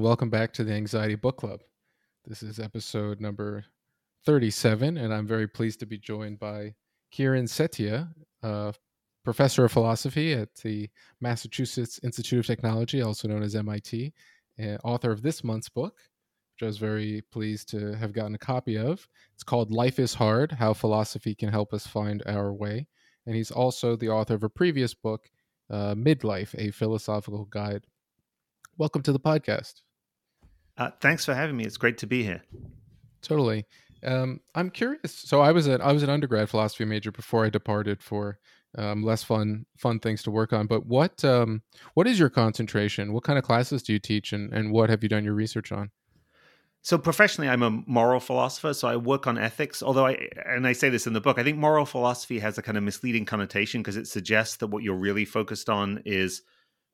And welcome back to the Anxiety Book Club. This is episode number 37, and I'm very pleased to be joined by Kieran Setiya, uh, professor of philosophy at the Massachusetts Institute of Technology, also known as MIT, and author of this month's book, which I was very pleased to have gotten a copy of. It's called Life is Hard How Philosophy Can Help Us Find Our Way. And he's also the author of a previous book, uh, Midlife, a philosophical guide welcome to the podcast. Uh, thanks for having me. It's great to be here. Totally. Um, I'm curious. So I was an I was an undergrad philosophy major before I departed for um, less fun fun things to work on. But what um, what is your concentration? What kind of classes do you teach, and and what have you done your research on? So professionally, I'm a moral philosopher. So I work on ethics. Although I and I say this in the book, I think moral philosophy has a kind of misleading connotation because it suggests that what you're really focused on is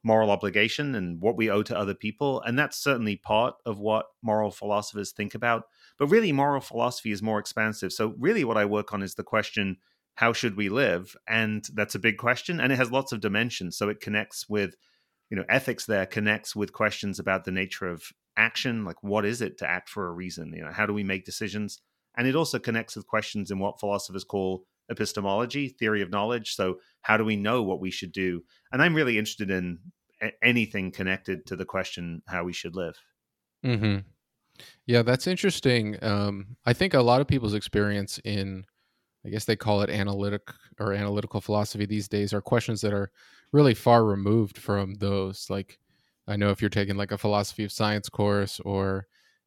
moral obligation and what we owe to other people. And that's certainly part of what moral philosophers think about. But really, moral philosophy is more expansive. So, really, what I work on is the question how should we live? And that's a big question. And it has lots of dimensions. So, it connects with, you know, ethics there connects with questions about the nature of action. Like, what is it to act for a reason? You know, how do we make decisions? And it also connects with questions in what philosophers call epistemology, theory of knowledge. So, how do we know what we should do? And I'm really interested in anything connected to the question how we should live. Mm-hmm. Yeah, that's interesting. Um, I think a lot of people's experience in, I guess they call it analytic or analytical philosophy these days, are questions that are really far removed from those. Like, I know if you're taking like a philosophy of science course or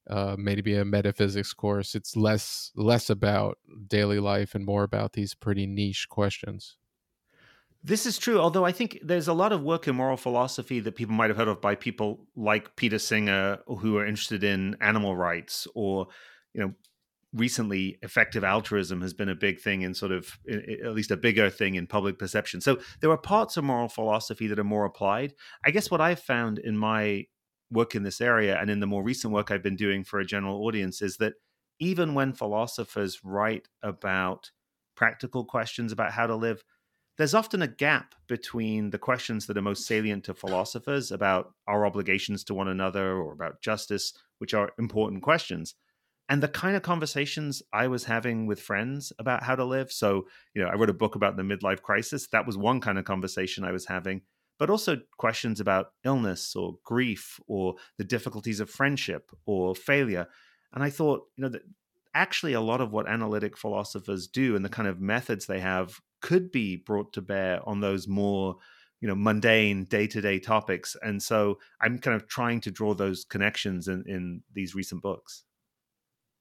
uh, maybe a metaphysics course, it's less less about daily life and more about these pretty niche questions. This is true, although I think there's a lot of work in moral philosophy that people might have heard of by people like Peter Singer who are interested in animal rights or, you know, recently effective altruism has been a big thing in sort of at least a bigger thing in public perception. So there are parts of moral philosophy that are more applied. I guess what I've found in my work in this area and in the more recent work I've been doing for a general audience is that even when philosophers write about practical questions about how to live, there's often a gap between the questions that are most salient to philosophers about our obligations to one another or about justice, which are important questions, and the kind of conversations I was having with friends about how to live. So, you know, I wrote a book about the midlife crisis. That was one kind of conversation I was having, but also questions about illness or grief or the difficulties of friendship or failure. And I thought, you know, that actually a lot of what analytic philosophers do and the kind of methods they have could be brought to bear on those more you know mundane day-to-day topics. And so i'm kind of trying to draw those connections in in these recent books.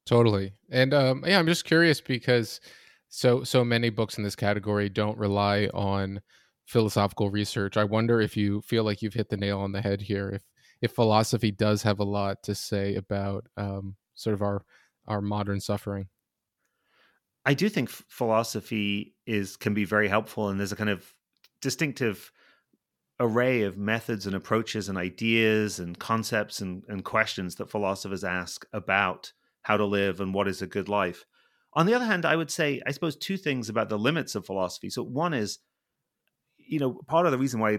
Totally. And um yeah i'm just curious because so so many books in this category don't rely on philosophical research i wonder if you feel like you've hit the nail on the head here if if philosophy does have a lot to say about um sort of our our modern suffering I do think philosophy is can be very helpful, and there's a kind of distinctive array of methods and approaches and ideas and concepts and, and questions that philosophers ask about how to live and what is a good life. On the other hand, I would say, I suppose, two things about the limits of philosophy. So, one is, you know, part of the reason why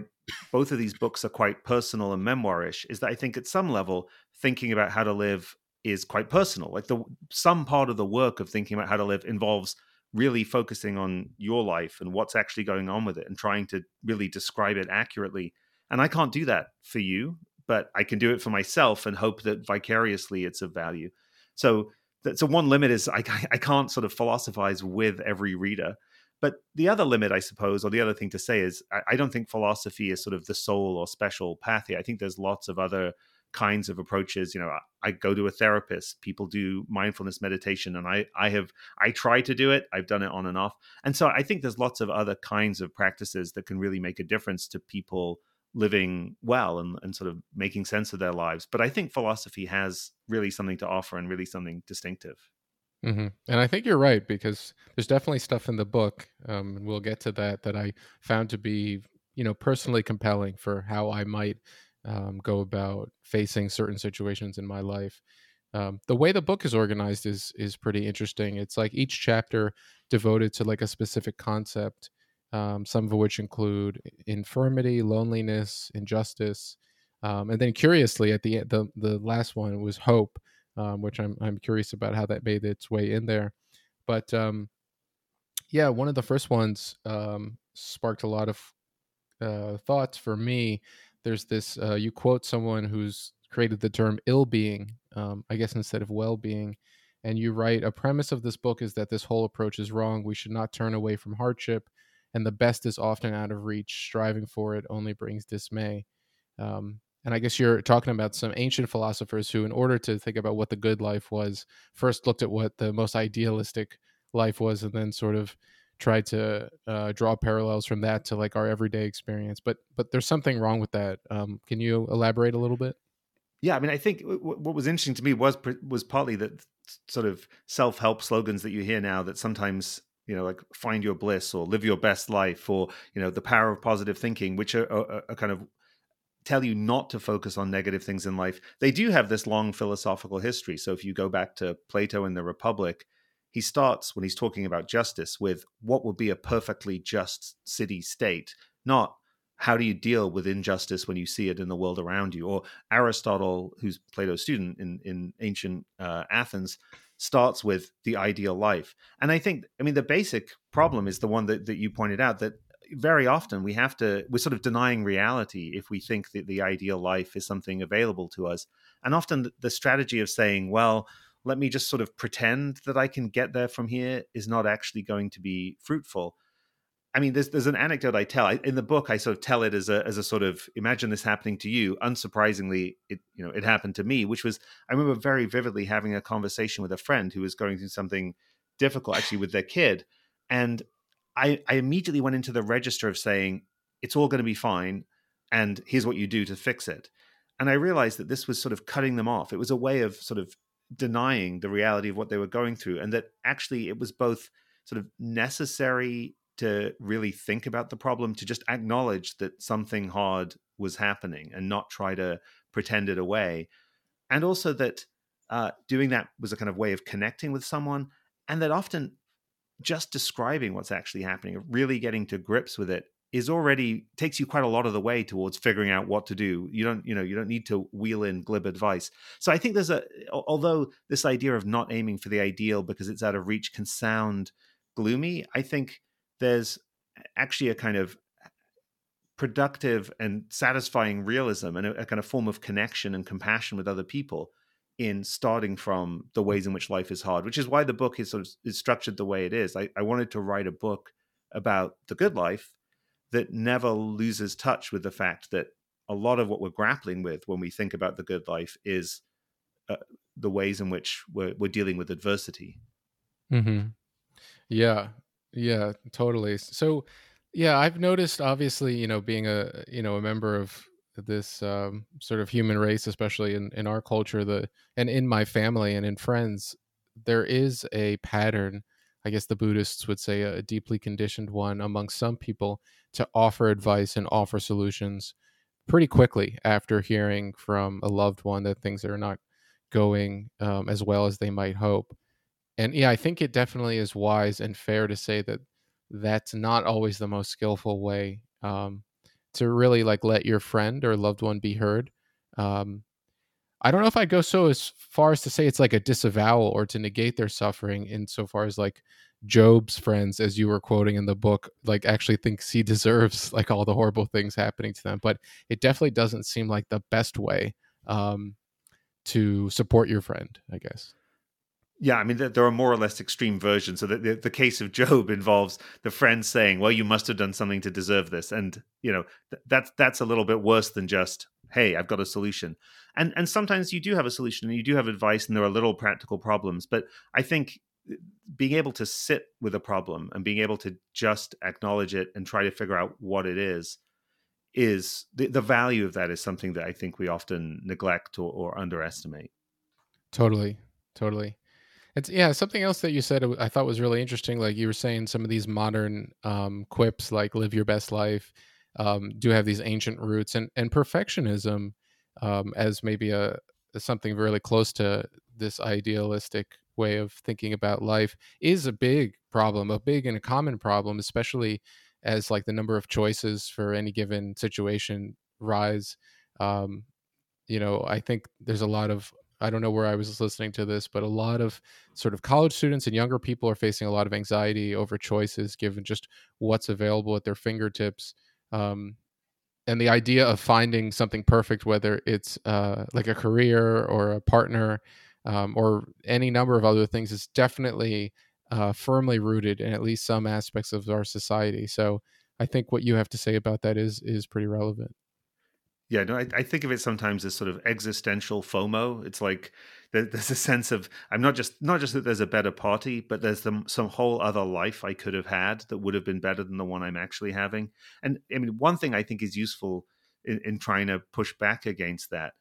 both of these books are quite personal and memoirish is that I think at some level, thinking about how to live is quite personal. Like the some part of the work of thinking about how to live involves really focusing on your life and what's actually going on with it and trying to really describe it accurately. And I can't do that for you, but I can do it for myself and hope that vicariously it's of value. So so one limit is I, I can't sort of philosophize with every reader. But the other limit, I suppose, or the other thing to say is I, I don't think philosophy is sort of the sole or special path here. I think there's lots of other kinds of approaches. You know i go to a therapist people do mindfulness meditation and i i have i try to do it. I've done it on and off. And so i think there's lots of other kinds of practices that can really make a difference to people living well and, and sort of making sense of their lives. But i think philosophy has really something to offer and really something distinctive mm-hmm. and i think you're right because there's definitely stuff in the book um, and we'll get to that that i found to be you know personally compelling for how i might um, go about facing certain situations in my life. Um, the way the book is organized is is pretty interesting. It's like each chapter devoted to like a specific concept, um, some of which include infirmity, loneliness, injustice, Um, and then curiously, at the the the last one was hope, um, which I'm I'm curious about how that made its way in there. But um, yeah, one of the first ones um, sparked a lot of uh, thoughts for me. There's this uh, you quote someone who's created the term ill-being, um, I guess instead of well-being, and you write a premise of this book is that this whole approach is wrong. We should not turn away from hardship, and the best is often out of reach. Striving for it only brings dismay. Um, and I guess you're talking about some ancient philosophers who, in order to think about what the good life was, first looked at what the most idealistic life was, and then sort of tried to uh, draw parallels from that to like our everyday experience. But but there's something wrong with that. Um, can you elaborate a little bit? Yeah, I mean, I think what was interesting to me was was partly that sort of self help slogans that you hear now that sometimes you know like find your bliss or live your best life or you know the power of positive thinking, which are, are, are kind of tell you not to focus on negative things in life. They do have this long philosophical history. So if you go back to Plato and the Republic, he starts when he's talking about justice with what would be a perfectly just city state, not how do you deal with injustice when you see it in the world around you? Or Aristotle, who's Plato's student in, in ancient uh, Athens, starts with the ideal life. And I think, I mean, the basic problem is the one that, that you pointed out that very often we have to, we're sort of denying reality if we think that the ideal life is something available to us. And often the strategy of saying, well, let me just sort of pretend that I can get there from here is not actually going to be fruitful. I mean, there's there's an anecdote I tell in the book. I sort of tell it as a as a sort of imagine this happening to you. Unsurprisingly, it you know it happened to me, which was I remember very vividly having a conversation with a friend who was going through something difficult actually with their kid, and I I immediately went into the register of saying it's all going to be fine, and here's what you do to fix it. And I realized that this was sort of cutting them off. It was a way of sort of denying the reality of what they were going through, and that actually it was both sort of necessary to really think about the problem, to just acknowledge that something hard was happening and not try to pretend it away. And also that uh, doing that was a kind of way of connecting with someone, and that often just describing what's actually happening, really getting to grips with it, is already takes you quite a lot of the way towards figuring out what to do. You don't, you know, you don't need to wheel in glib advice. So I think there's a, although this idea of not aiming for the ideal because it's out of reach can sound gloomy, I think there's actually a kind of productive and satisfying realism and a, a, kind of form of connection and compassion with other people in starting from the ways in which life is hard, which is why the book is sort of is structured the way it is. I, I wanted to write a book about the good life that never loses touch with the fact that a lot of what we're grappling with when we think about the good life is uh, the ways in which we're, we're dealing with adversity. Mm-hmm. Yeah, yeah, totally. So, yeah, I've noticed obviously, you know, being a, you know, a member of this um, sort of human race, especially in, in our culture, the and in my family and in friends, there is a pattern. I guess the Buddhists would say a, deeply conditioned one among some people to offer advice and offer solutions pretty quickly after hearing from a loved one that things are not going um, as well as they might hope and yeah, I think it definitely is wise and fair to say that that's not always the most skillful way um, to really like let your friend or loved one be heard. Um, I don't know if I'd go so as far as to say it's like a disavowal or to negate their suffering insofar as like Job's friends, as you were quoting in the book, like actually thinks he deserves like all the horrible things happening to them. But it definitely doesn't seem like the best way um, to support your friend, I guess. Yeah, I mean, there are more or less extreme versions. So the, the, the, case of Job involves the friend saying, "Well, you must have done something to deserve this," and you know th- that's that's a little bit worse than just, "Hey, I've got a solution." And and sometimes you do have a solution and you do have advice, and there are little practical problems. But I think uh, being able to sit with a problem and being able to just acknowledge it and try to figure out what it is is the, the value of that is something that I think we often neglect or, or underestimate. Totally, totally. It's yeah, something else that you said I thought was really interesting. Like you were saying, some of these modern um, quips, like "live your best life," um, do have these ancient roots, and and perfectionism um, as maybe a something really close to this idealistic way of thinking about life is a big problem, a big and a common problem, especially as like the number of choices for any given situation rise. Um, you know, I think there's a lot of I don't know where I was listening to this, but a lot of sort of college students and younger people are facing a lot of anxiety over choices given just what's available at their fingertips. Um, and the idea of finding something perfect, whether it's uh, like a career or a partner um, or any number of other things, is definitely uh, firmly rooted in at least some aspects of our society. So I think what you have to say about that is is pretty relevant. Yeah, no, I, I, think of it sometimes as sort of existential FOMO. It's like there's a sense of I'm not just not just that there's a better party, but there's some some whole other life I could have had that would have been better than the one I'm actually having. And I mean, one thing I think is useful in, in trying to push back against that.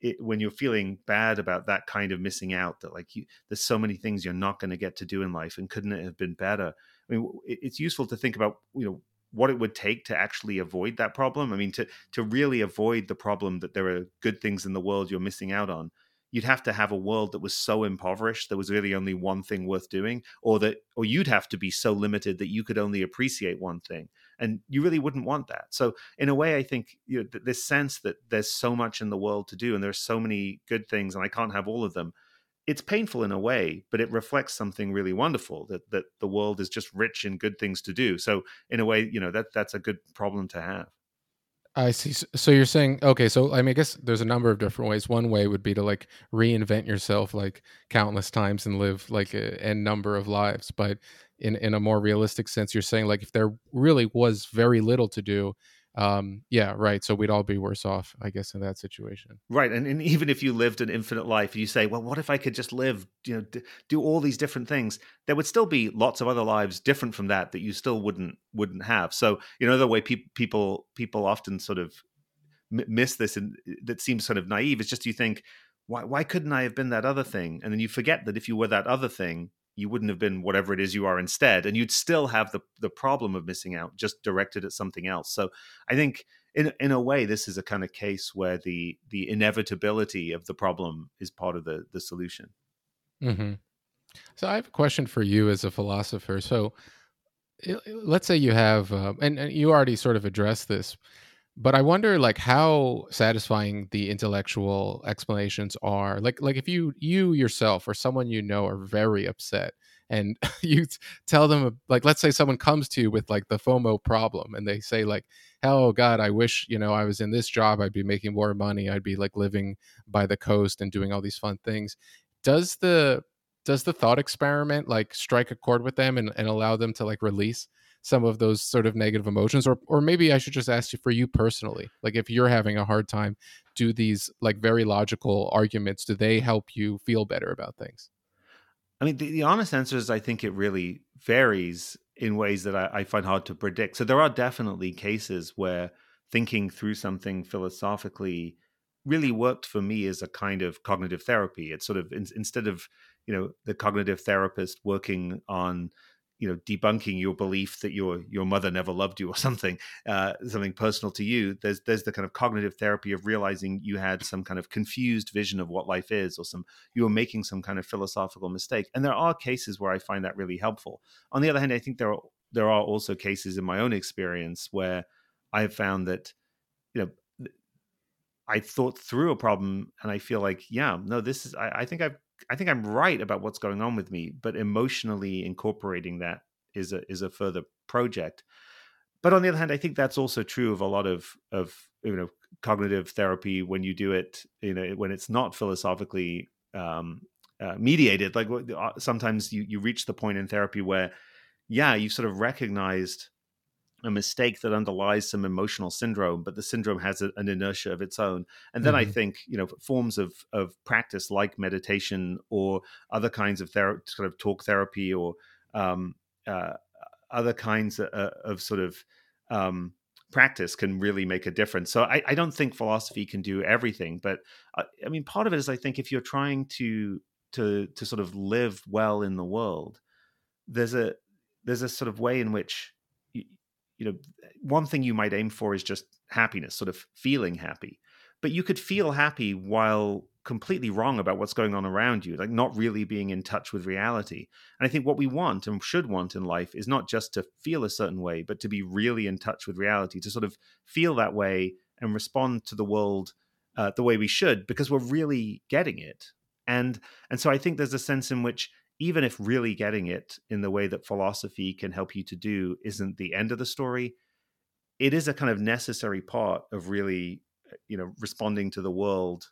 It, when you're feeling bad about that kind of missing out, that like you, there's so many things you're not going to get to do in life, and couldn't it have been better? I mean, it, it's useful to think about you know what it would take to actually avoid that problem. I mean, to to really avoid the problem that there are good things in the world you're missing out on, you'd have to have a world that was so impoverished there was really only one thing worth doing, or that or you'd have to be so limited that you could only appreciate one thing, and you really wouldn't want that. So, in a way, I think you know, this sense that there's so much in the world to do, and there's so many good things, and I can't have all of them it's painful in a way, but it reflects something really wonderful that that the world is just rich in good things to do. So in a way, you know that that's a good problem to have. I see. So you're saying okay. So I mean, I guess there's a number of different ways. One way would be to like reinvent yourself like countless times and live like a n number of lives. But in in a more realistic sense, you're saying like if there really was very little to do, um yeah right so we'd all be worse off i guess in that situation. Right and, and even if you lived an infinite life you say well what if i could just live you know d- do all these different things? There would still be lots of other lives different from that that you still wouldn't wouldn't have. So you know the way pe- people people often sort of m- miss this and that seems sort of naive is just you think why why couldn't i have been that other thing? And then you forget that if you were that other thing you wouldn't have been whatever it is you are instead and you'd still have the the problem of missing out just directed at something else. So i think in in a way this is a kind of case where the the inevitability of the problem is part of the the solution. Mm-hmm. so i have a question for you as a philosopher. So let's say you have uh, and, and you already sort of addressed this but i wonder like how satisfying the intellectual explanations are. Like like if you you yourself or someone you know are very upset and you tell them like let's say someone comes to you with like the fomo problem and they say like oh god i wish you know i was in this job i'd be making more money i'd be like living by the coast and doing all these fun things. Does the does the thought experiment like strike a chord with them and, and allow them to like release some of those sort of negative emotions or or maybe I should just ask you for you personally like if you're having a hard time do these like very logical arguments do they help you feel better about things? I mean the, the honest answer is I think it really varies in ways that I, I find hard to predict. So there are definitely cases where thinking through something philosophically really worked for me as a kind of cognitive therapy. It's sort of in, instead of you know the cognitive therapist working on you know debunking your belief that your your mother never loved you or something uh, something personal to you there's there's the kind of cognitive therapy of realizing you had some kind of confused vision of what life is or some you were making some kind of philosophical mistake. And there are cases where i find that really helpful. On the other hand i think there are there are also cases in my own experience where i have found that you know I thought through a problem and I feel like, yeah, no, this is, I, I think I've I think I'm right about what's going on with me, but emotionally incorporating that is a is a further project. But on the other hand, I think that's also true of a lot of of you know cognitive therapy when you do it you know when it's not philosophically um, uh, mediated. Like uh, sometimes you you reach the point in therapy where yeah you've sort of recognized a mistake that underlies some emotional syndrome, but the syndrome has a, an inertia of its own. And then mm-hmm. I think you know forms of of practice like meditation or other kinds of ther- sort of talk therapy or um, uh, other kinds of, uh, of sort of um, practice can really make a difference. So I, I, don't think philosophy can do everything, but I, uh, I mean part of it is I think if you're trying to to to sort of live well in the world, there's a there's a sort of way in which you know one thing you might aim for is just happiness sort of feeling happy. But you could feel happy while completely wrong about what's going on around you like not really being in touch with reality. And i think what we want and should want in life is not just to feel a certain way but to be really in touch with reality to sort of feel that way and respond to the world uh, the way we should because we're really getting it. And and so I think there's a sense in which even if really getting it in the way that philosophy can help you to do isn't the end of the story, it is a kind of necessary part of really, uh, you know, responding to the world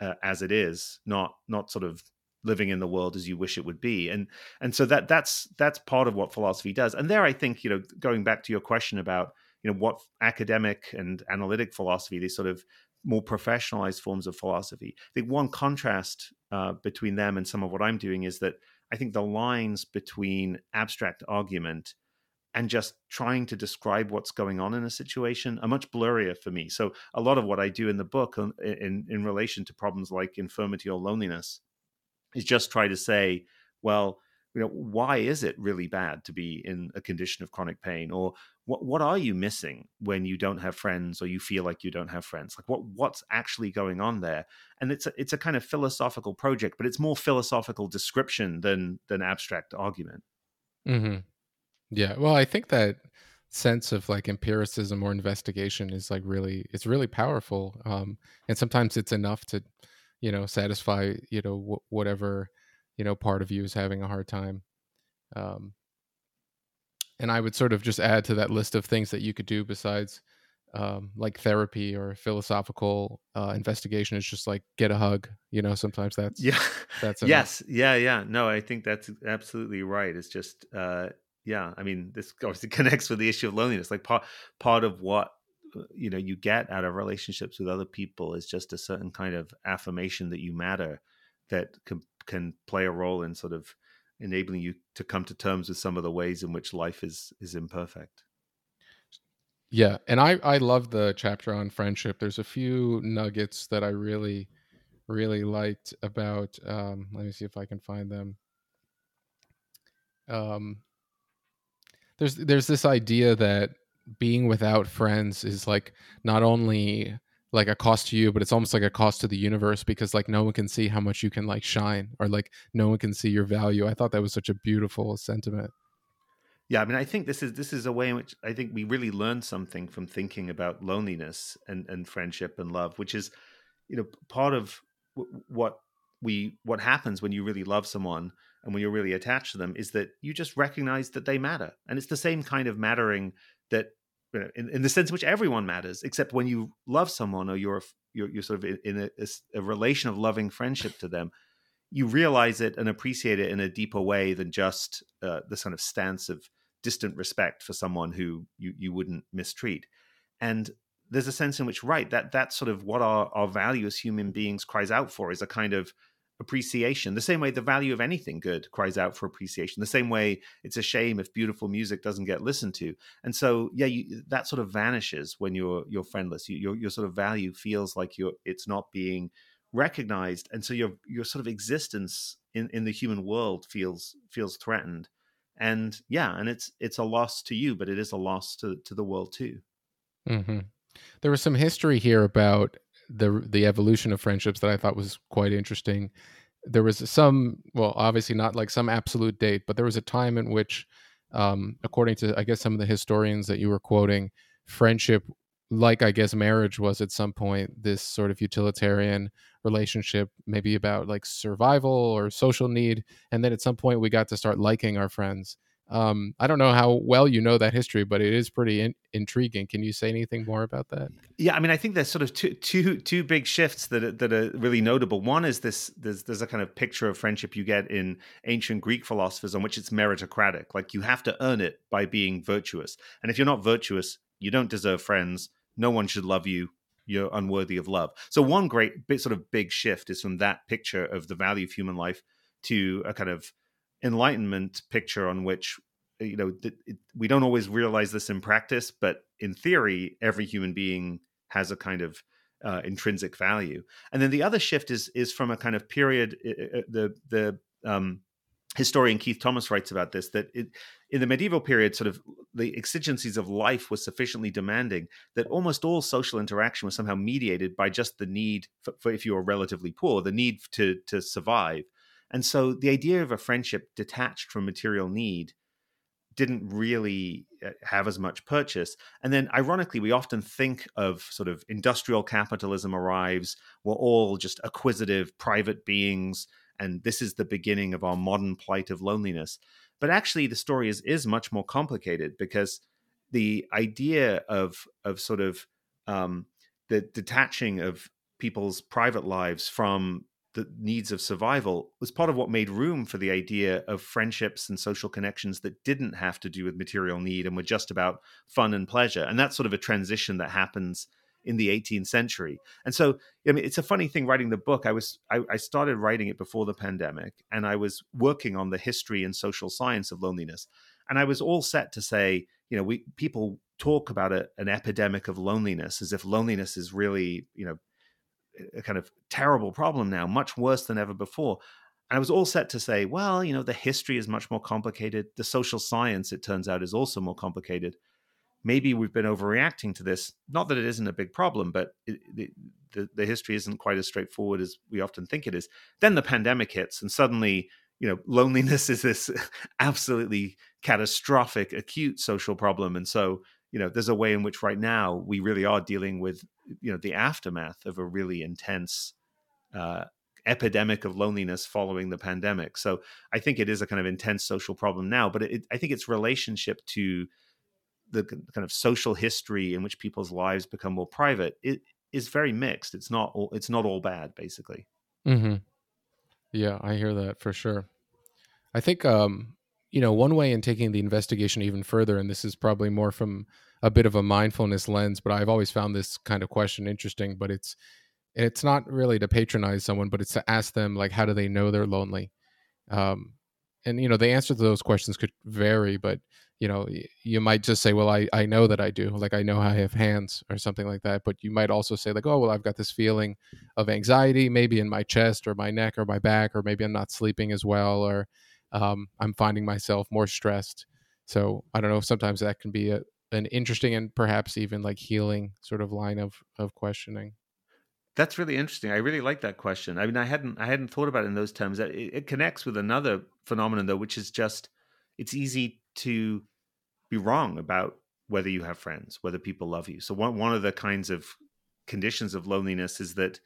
uh, as it is, not not sort of living in the world as you wish it would be. And and so that that's that's part of what philosophy does. And there i think you know going back to your question about you know what academic and analytic philosophy these sort of more professionalized forms of philosophy i think one contrast uh, between them and some of what i'm doing is that I think the lines between abstract argument and just trying to describe what's going on in a situation are much blurrier for me. So a lot of what I do in the book um, in in relation to problems like infirmity or loneliness is just try to say, well, you know, why is it really bad to be in a condition of chronic pain? Or what what are you missing when you don't have friends or you feel like you don't have friends? Like what what's actually going on there? And it's a, it's a kind of philosophical project but it's more philosophical description than than abstract argument. Mm-hmm. yeah well i think that sense of like empiricism or investigation is like really it's really powerful um and sometimes it's enough to you know satisfy you know wh- whatever you know part of you is having a hard time um and I would sort of just add to that list of things that you could do besides um, like therapy or philosophical uh, investigation is just like get a hug. You know, sometimes that's yeah, that's yes, yeah, yeah. No, I think that's absolutely right. It's just uh, yeah. I mean, this obviously connects with the issue of loneliness. Like part part of what uh, you know you get out of relationships with other people is just a certain kind of affirmation that you matter that can can play a role in sort of enabling you to come to terms with some of the ways in which life is is imperfect. Yeah, and I I love the chapter on friendship. There's a few nuggets that I really really liked about um let me see if I can find them. Um there's there's this idea that being without friends is like not only like a cost to you but it's almost like a cost to the universe because like no one can see how much you can like shine or like no one can see your value. I thought that was such a beautiful sentiment. Yeah i mean i think this is this is a way in which i think we really learn something from thinking about loneliness and and friendship and love which is you know part of w- what we what happens when you really love someone and when you're really attached to them is that you just recognize that they matter. And it's the same kind of mattering that in, in the sense in which everyone matters, except when you love someone or you're you're, you're sort of in a, a, relation of loving friendship to them, you realize it and appreciate it in a deeper way than just uh, the sort of stance of distant respect for someone who you, you wouldn't mistreat. And there's a sense in which, right, that that's sort of what our, our value as human beings cries out for is a kind of appreciation the same way the value of anything good cries out for appreciation the same way it's a shame if beautiful music doesn't get listened to. And so yeah you, that sort of vanishes when you're you're friendless. You, your your sort of value feels like you're it's not being recognized. And so your your sort of existence in in the human world feels feels threatened. And yeah and it's it's a loss to you but it is a loss to to the world too. Mm-hmm. there was some history here about the the evolution of friendships that I thought was quite interesting. There was some, well, obviously not like some absolute date, but there was a time in which, um, according to I guess some of the historians that you were quoting, friendship, like I guess marriage was at some point, this sort of utilitarian relationship, maybe about like survival or social need, and then at some point we got to start liking our friends. Um, I don't know how well you know that history, but it is pretty in- intriguing. Can you say anything more about that? Yeah, I mean, I think there's sort of two two two big shifts that are, that are really notable. One is this: there's there's a kind of picture of friendship you get in ancient Greek philosophers on which it's meritocratic, like you have to earn it by being virtuous, and if you're not virtuous, you don't deserve friends. No one should love you. You're unworthy of love. So one great bit, sort of big shift is from that picture of the value of human life to a kind of enlightenment picture on which you know it, we don't always realize this in practice but in theory every human being has a kind of uh, intrinsic value. And then the other shift is is from a kind of period uh, the the um, historian keith thomas writes about this that it, in the medieval period sort of the exigencies of life was sufficiently demanding that almost all social interaction was somehow mediated by just the need for, for if you were relatively poor the need to to survive and so the idea of a friendship detached from material need didn't really uh, have as much purchase. And then, ironically, we often think of sort of industrial capitalism arrives. We're all just acquisitive private beings, and this is the beginning of our modern plight of loneliness. But actually, the story is is much more complicated because the idea of of sort of um, the detaching of people's private lives from the needs of survival was part of what made room for the idea of friendships and social connections that didn't have to do with material need and were just about fun and pleasure. And that's sort of a transition that happens in the 18th century. And so, I mean, it's a funny thing writing the book. I was I, I started writing it before the pandemic, and I was working on the history and social science of loneliness. And I was all set to say, you know, we people talk about a, an epidemic of loneliness as if loneliness is really, you know, a kind of terrible problem now, much worse than ever before. And I was all set to say, well, you know, the history is much more complicated. The social science, it turns out, is also more complicated. Maybe we've been overreacting to this. Not that it isn't a big problem, but it, the, the history isn't quite as straightforward as we often think it is. Then the pandemic hits, and suddenly, you know, loneliness is this absolutely catastrophic, acute social problem. And so you know there's a way in which right now we really are dealing with you know the aftermath of a really intense uh, epidemic of loneliness following the pandemic. So i think it is a kind of intense social problem now but it, i think its relationship to the kind of social history in which people's lives become more private. It is very mixed. It's not all it's not all bad basically. Mm-hmm. yeah i hear that for sure. I think um you know, one way in taking the investigation even further, and this is probably more from a bit of a mindfulness lens, but I've always found this kind of question interesting. But it's it's not really to patronize someone, but it's to ask them like, how do they know they're lonely? Um, and you know, the answer to those questions could vary, but you know, you might just say, well, I I know that I do, like I know I have hands or something like that. But you might also say like, oh, well, I've got this feeling of anxiety, maybe in my chest or my neck or my back, or maybe I'm not sleeping as well, or um, I'm finding myself more stressed. So I don't know. If sometimes that can be a, an interesting and perhaps even like healing sort of line of of questioning. That's really interesting. I really like that question. I mean, I hadn't I hadn't thought about it in those terms. It, it connects with another phenomenon though, which is just it's easy to be wrong about whether you have friends, whether people love you. So one one of the kinds of conditions of loneliness is that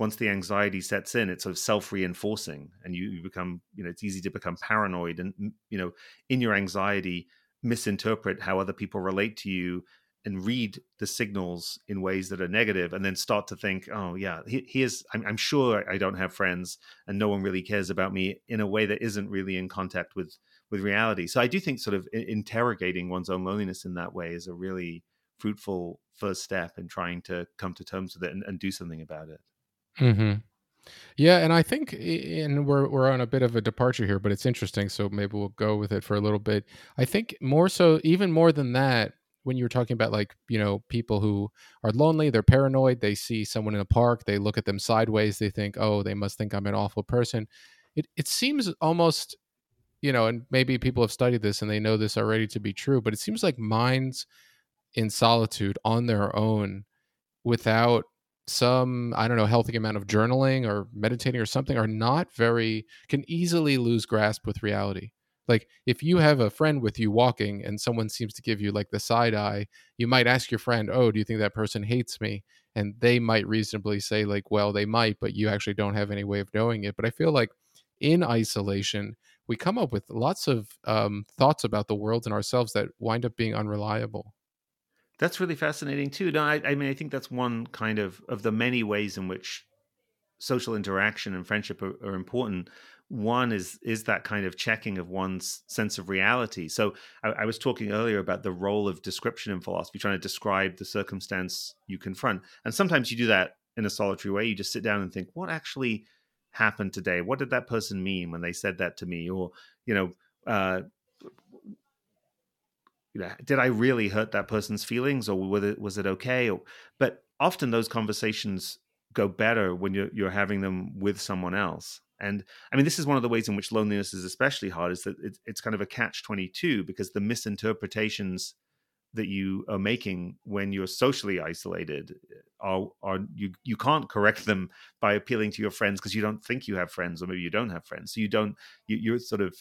once the anxiety sets in, it's sort of self-reinforcing, and you, you become, you know, it's easy to become paranoid, and you know, in your anxiety, misinterpret how other people relate to you, and read the signals in ways that are negative, and then start to think, oh yeah, he, here's, I'm, I'm sure I don't have friends, and no one really cares about me in a way that isn't really in contact with with reality. So I do think sort of interrogating one's own loneliness in that way is a really fruitful first step in trying to come to terms with it and, and do something about it. Mm-hmm. Yeah, and I think, and we're we're on a bit of a departure here, but it's interesting. So maybe we'll go with it for a little bit. I think more so, even more than that, when you were talking about like you know people who are lonely, they're paranoid. They see someone in a park, they look at them sideways, they think, oh, they must think I'm an awful person. It it seems almost, you know, and maybe people have studied this and they know this already to be true, but it seems like minds in solitude on their own, without some i don't know healthy amount of journaling or meditating or something are not very can easily lose grasp with reality. Like if you have a friend with you walking and someone seems to give you like the side eye you might ask your friend oh do you think that person hates me? And they might reasonably say like well they might but you actually don't have any way of knowing it. But i feel like in isolation we come up with lots of um, thoughts about the world and ourselves that wind up being unreliable that's really fascinating too. No, I, I, mean, I think that's one kind of of the many ways in which social interaction and friendship are, are important. One is is that kind of checking of one's sense of reality. So I, I was talking earlier about the role of description in philosophy, trying to describe the circumstance you confront, and sometimes you do that in a solitary way. You just sit down and think, what actually happened today? What did that person mean when they said that to me? Or you know. Uh, you know, did I really hurt that person's feelings, or was it was it okay? Or, but often those conversations go better when you're you're having them with someone else. And I mean, this is one of the ways in which loneliness is especially hard. Is that it's, it's kind of a catch twenty two because the misinterpretations that you are making when you're socially isolated are are you you can't correct them by appealing to your friends because you don't think you have friends or maybe you don't have friends so you don't you, you're sort of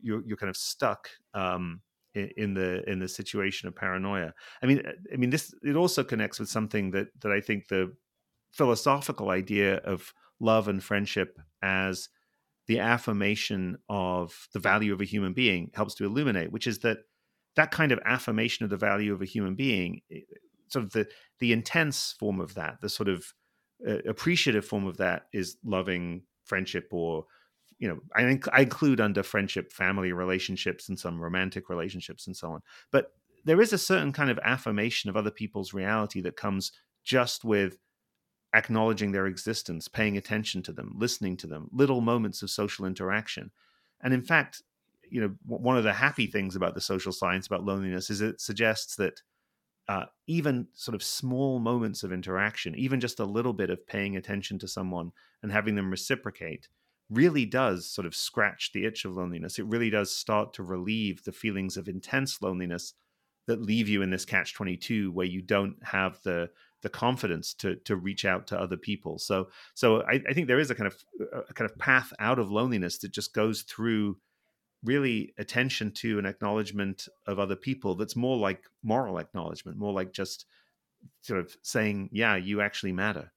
you're you're kind of stuck um, in the in the situation of paranoia. I mean, I mean this it also connects with something that that I think the philosophical idea of love and friendship as the affirmation of the value of a human being helps to illuminate, which is that that kind of affirmation of the value of a human being, sort of the the intense form of that, the sort of uh, appreciative form of that is loving friendship or you know I, I include under friendship family relationships and some romantic relationships and so on but there is a certain kind of affirmation of other people's reality that comes just with acknowledging their existence, paying attention to them, listening to them, little moments of social interaction. And in fact, you know, one of the happy things about the social science about loneliness is it suggests that uh, even sort of small moments of interaction, even just a little bit of paying attention to someone and having them reciprocate, really does sort of scratch the itch of loneliness. It really does start to relieve the feelings of intense loneliness that leave you in this catch 22 where you don't have the the confidence to to reach out to other people. So so I, I think there is a kind of a kind of path out of loneliness that just goes through really attention to an acknowledgement of other people that's more like moral acknowledgement, more like just sort of saying, yeah, you actually matter.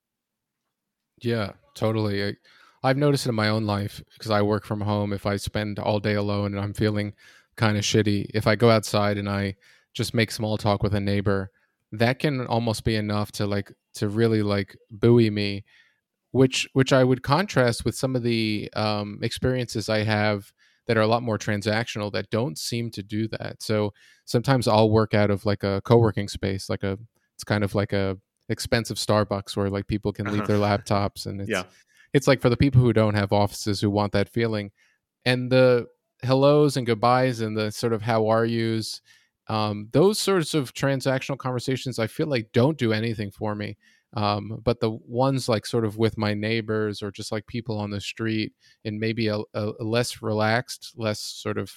Yeah, totally. I, I've noticed it in my own life because I work from home. If I spend all day alone and I'm feeling kind of shitty, if I go outside and I just make small talk with a neighbor, that can almost be enough to like to really like buoy me which which i would contrast with some of the um, experiences i have that are a lot more transactional that don't seem to do that so sometimes i'll work out of like a co-working space like a it's kind of like a expensive starbucks where like people can leave their laptops and it's yeah. It's like for the people who don't have offices who want that feeling and the hellos and goodbyes and the sort of how are yous um, those sorts of transactional conversations i feel like don't do anything for me um, but the ones like sort of with my neighbors or just like people on the street in maybe a, a less relaxed less sort of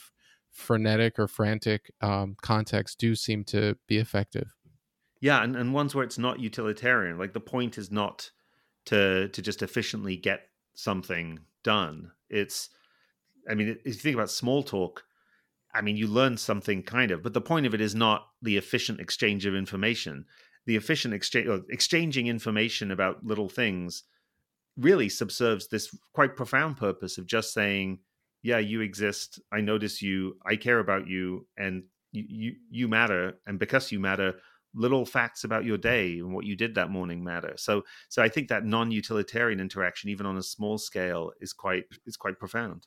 frenetic or frantic um, context do seem to be effective. Yeah and, and ones where it's not utilitarian like the point is not to to just efficiently get something done it's i mean if you think about small talk I mean, you learn something kind of, but the point of it is not the efficient exchange of information. The efficient exchange, exchanging information about little things, really subserves this quite profound purpose of just saying, "Yeah, you exist. I notice you. I care about you, and you you, you matter. And because you matter, little facts about your day and what you did that morning matter. So, so I think that non-utilitarian interaction, even on a small scale, is quite is quite profound.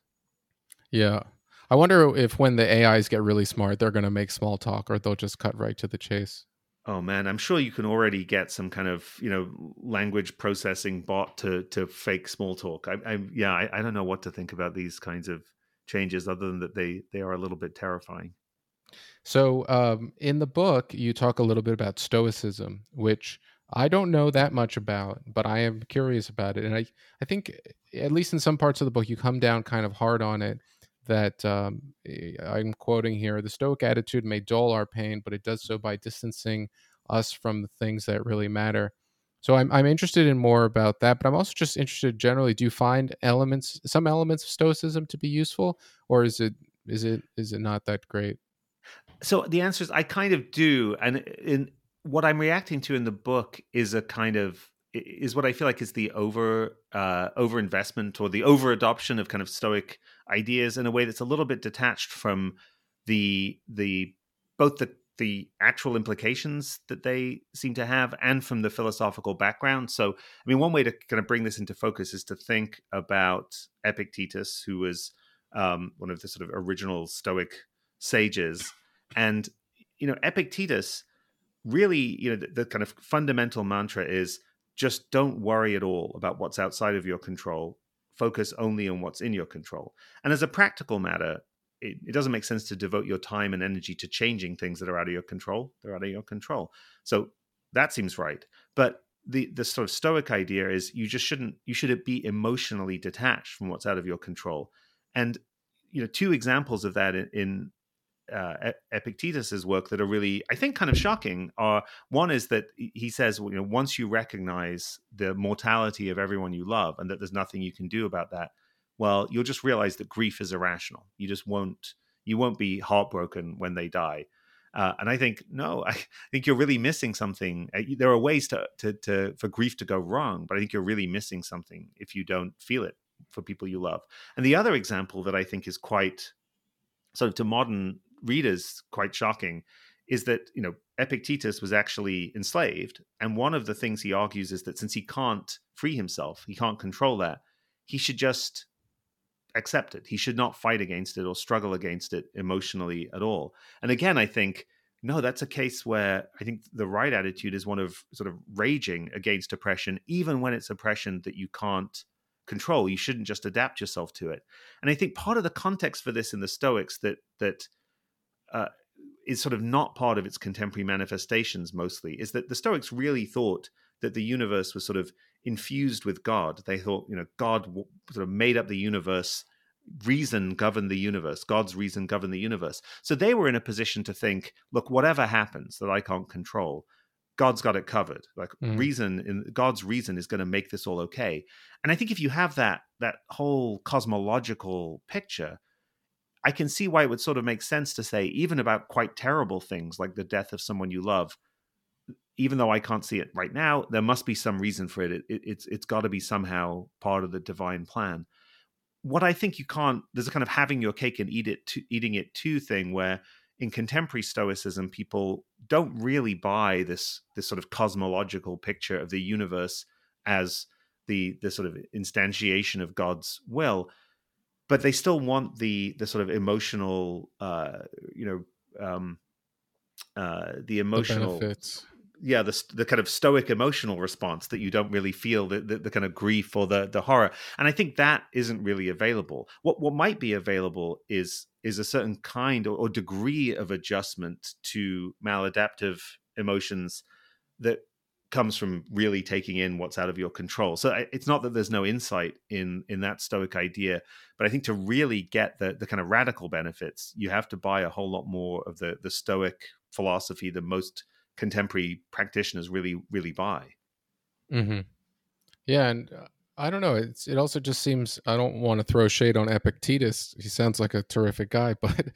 Yeah, I wonder if when the AIs get really smart, they're going to make small talk or they'll just cut right to the chase. Oh man, I'm sure you can already get some kind of you know language processing bot to to fake small talk. I, I yeah, I, I don't know what to think about these kinds of changes, other than that they they are a little bit terrifying. So um, in the book, you talk a little bit about Stoicism, which I don't know that much about, but I am curious about it, and I I think at least in some parts of the book, you come down kind of hard on it that um, eh, I'm quoting here the Stoic attitude may dull our pain, but it does so by distancing us from the things that really matter. So I'm, I'm interested in more about that, but I'm also just interested generally. Do you find elements, some elements of Stoicism to be useful, or is it is it is it not that great? So the answer is I kind of do, and in what I'm reacting to in the book is a kind of is what I feel like is the over uh, over investment or the over adoption of kind of Stoic ideas in a way that's a little bit detached from the the both the the actual implications that they seem to have and from the philosophical background. So, I mean, one way to kind of bring this into focus is to think about Epictetus, who was um, one of the sort of original Stoic sages. And, you know, Epictetus really, you know, the, the kind of fundamental mantra is just don't worry at all about what's outside of your control. Focus only on what's in your control. And as a practical matter, it, it, doesn't make sense to devote your time and energy to changing things that are out of your control. They're out of your control. So that seems right. But the the sort of stoic idea is you just shouldn't you should be emotionally detached from what's out of your control. And you know, two examples of that in, in uh, Epictetus's work that are really, I think, kind of shocking. Are one is that he says, you know, once you recognize the mortality of everyone you love and that there's nothing you can do about that, well, you'll just realize that grief is irrational. You just won't, You won't be heartbroken when they die. Uh, and I think no, I think you're really missing something. Uh, there are ways to, to to for grief to go wrong, but I think you're really missing something if you don't feel it for people you love. And the other example that I think is quite sort of to modern readers quite shocking is that you know Epictetus was actually enslaved, and one of the things he argues is that since he can't free himself, he can't control that, he should just accept it. He should not fight against it or struggle against it emotionally at all. And again, I think no, that's a case where I think the right attitude is one of sort of raging against oppression, even when it's oppression that you can't control. You shouldn't just adapt yourself to it. And I think part of the context for this in the Stoics that that uh, is sort of not part of its contemporary manifestations mostly is that the Stoics really thought that the universe was sort of infused with God. They thought, you know, God sort of made up the universe, reason governed the universe, God's reason governed the universe. So they were in a position to think, look, whatever happens that I can't control, God's got it covered. Like mm. reason in God's reason is going to make this all okay. And I think if you have that that whole cosmological picture, I can see why it would sort of make sense to say, even about quite terrible things like the death of someone you love, even though I can't see it right now, there must be some reason for it. it, it it's it's got to be somehow part of the divine plan. What I think you can't there's a kind of having your cake and eat it to, eating it too thing where in contemporary Stoicism people don't really buy this this sort of cosmological picture of the universe as the the sort of instantiation of God's will, but they still want the the sort of emotional uh, you know um, uh, the emotional the yeah the, the kind of stoic emotional response that you don't really feel the, the, the, kind of grief or the the horror and i think that isn't really available. What what might be available is is a certain kind or, or degree of adjustment to maladaptive emotions that comes from really taking in what's out of your control so it's not that there's no insight in in that stoic idea but i think to really get the the kind of radical benefits you have to buy a whole lot more of the the stoic philosophy that most contemporary practitioners really really buy. Mm-hmm. Yeah, and uh, I don't know. It's it also just seems I don't want to throw shade on Epictetus. He sounds like a terrific guy, but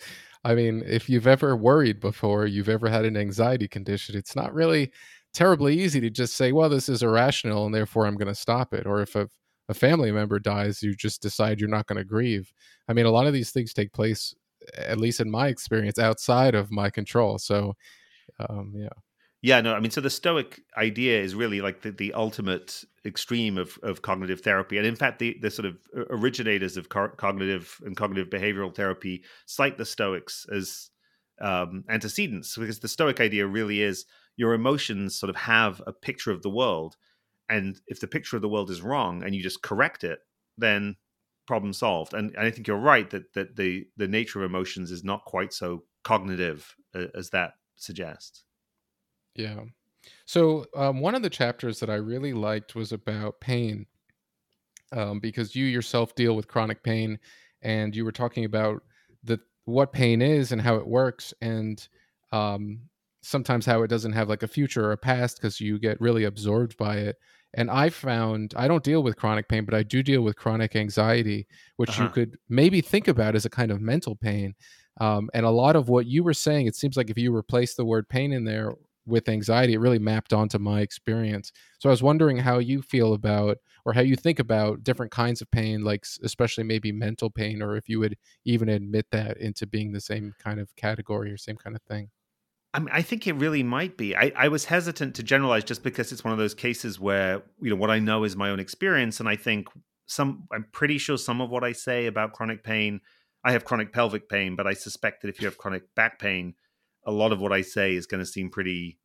I mean, if you've ever worried before, you've ever had an anxiety condition, it's not really terribly easy to just say, "Well, this is irrational, and therefore I'm going to stop it." Or if a, a family member dies, you just decide you're not going to grieve. I mean, a lot of these things take place, at least in my experience, outside of my control. So, um, yeah. Yeah, no, I mean, so the Stoic idea is really like the, the ultimate extreme of, of cognitive therapy. And in fact, the, the sort of originators of co- cognitive and cognitive behavioral therapy cite the Stoics as um, antecedents because the Stoic idea really is your emotions sort of have a picture of the world. And if the picture of the world is wrong and you just correct it, then problem solved. And, and I think you're right that, that the, the nature of emotions is not quite so cognitive uh, as that suggests. Yeah. So um, one of the chapters that I really liked was about pain, um, because you yourself deal with chronic pain, and you were talking about the what pain is and how it works, and um, sometimes how it doesn't have like a future or a past because you get really absorbed by it. And I found I don't deal with chronic pain, but I do deal with chronic anxiety, which uh-huh. you could maybe think about as a kind of mental pain. Um, and a lot of what you were saying, it seems like if you replace the word pain in there with anxiety, it really mapped onto my experience. So I was wondering how you feel about or how you think about different kinds of pain, like especially maybe mental pain, or if you would even admit that into being the same kind of category or same kind of thing. I mean, I think it really might be. I, I was hesitant to generalize just because it's one of those cases where, you know, what I know is my own experience. And I think some, I'm pretty sure some of what I say about chronic pain, I have chronic pelvic pain, but I suspect that if you have chronic back pain, a lot of what I say is going to seem pretty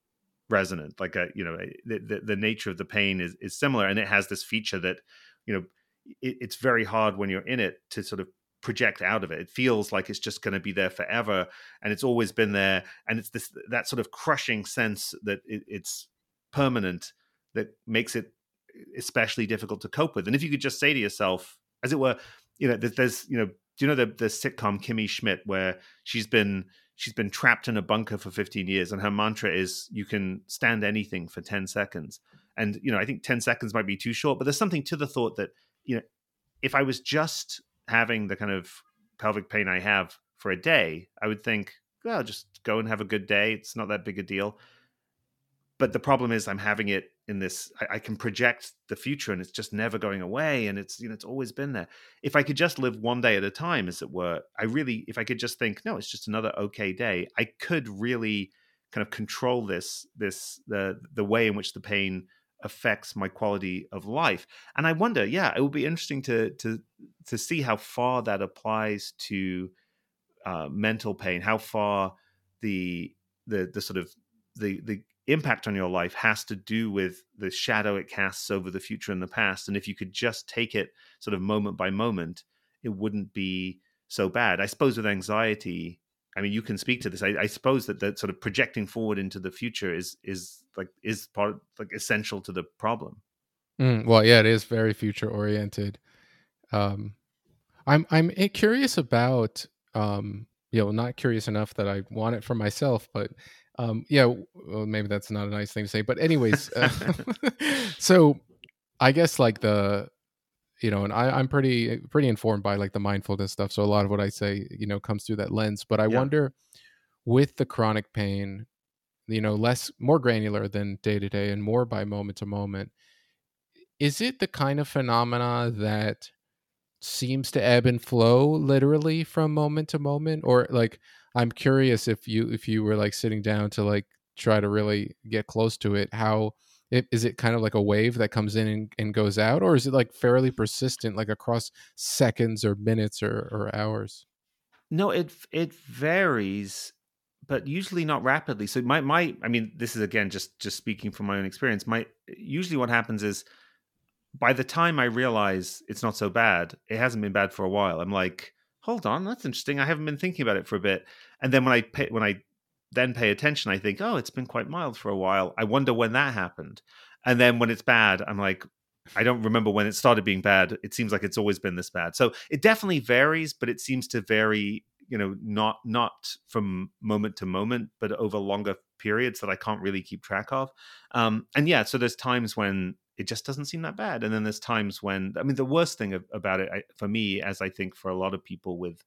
resonant. Like a, you know, eh, the, the, the nature of the pain is is similar, and it has this feature that, you know, it, it's very hard when you're in it to sort of project out of it. It feels like it's just going to be there forever, and it's always been there, and it's this that sort of crushing sense that it, it's permanent that makes it especially difficult to cope with. And if you could just say to yourself, as it were, you know, there's, you know, do you know the the sitcom Kimmy Schmidt where she's been she's been trapped in a bunker for 15 years and her mantra is you can stand anything for 10 seconds and you know i think 10 seconds might be too short but there's something to the thought that you know if i was just having the kind of pelvic pain i have for a day, I would think, well, just go and have a good day. It's not that big a deal. But the problem is, I'm having it in this. I, I can project the future, and it's just never going away, and it's you know it's always been there. If I could just live one day at a time, as it were, I really, if I could just think, no, it's just another okay day, I could really kind of control this this the the way in which the pain affects my quality of life. And I wonder, yeah, it would be interesting to to to see how far that applies to uh, mental pain, how far the the the sort of the the impact on your life has to do with the shadow it casts over the future and the past. And if you could just take it sort of moment by moment, it wouldn't be so bad. I suppose with anxiety, I mean, you can speak to this. I, I suppose that that sort of projecting forward into the future is is like is part like essential to the problem. Mm, well, yeah, it is very future oriented. Um, I'm I'm curious about um, you know not curious enough that I want it for myself, but um, yeah, well, maybe that's not a nice thing to say. But anyways, uh, so I guess like the you know, and I, I'm pretty pretty informed by like the mindfulness stuff. So a lot of what I say, you know, comes through that lens. But I yeah. wonder with the chronic pain, you know, less more granular than day to day and more by moment to moment. Is it the kind of phenomena that seems to ebb and flow literally from moment to moment? Or like I'm curious if you if you were like sitting down to like try to really get close to it, how it, is it kind of like a wave that comes in and, and goes out, or is it like fairly persistent, like across seconds or minutes or, or hours? No, it it varies, but usually not rapidly. So my my I mean, this is again just just speaking from my own experience. My usually what happens is by the time I realize it's not so bad, it hasn't been bad for a while. I'm like, hold on, that's interesting. I haven't been thinking about it for a bit. And then when I when I then pay attention, I think, oh, it's been quite mild for a while. I wonder when that happened. And then when it's bad, I'm like, I don't remember when it started being bad. It seems like it's always been this bad. So it definitely varies, but it seems to vary, you know, not not from moment to moment, but over longer periods that I can't really keep track of. Um, and yeah, so there's times when it just doesn't seem that bad, and then there's times when I mean, the worst thing about it I, for me, as I think for a lot of people with